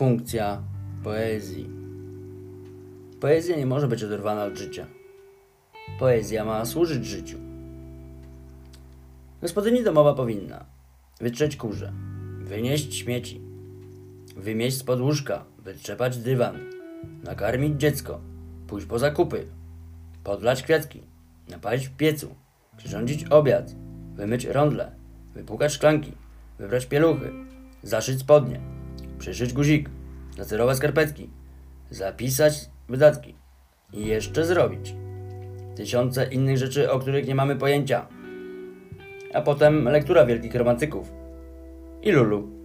Funkcja poezji. Poezja nie może być oderwana od życia. Poezja ma służyć życiu. Gospodyni domowa powinna wytrzeć kurze, wynieść śmieci, wymieść spod łóżka, wytrzepać dywan, nakarmić dziecko, pójść po zakupy, podlać kwiatki, napalić w piecu, przyrządzić obiad, wymyć rondle, wypłukać szklanki, wybrać pieluchy, zaszyć spodnie, przyszyć guzik, zacerować skarpetki, zapisać wydatki i jeszcze zrobić. Tysiące innych rzeczy, o których nie mamy pojęcia. A potem lektura wielkich romantyków. I Lulu.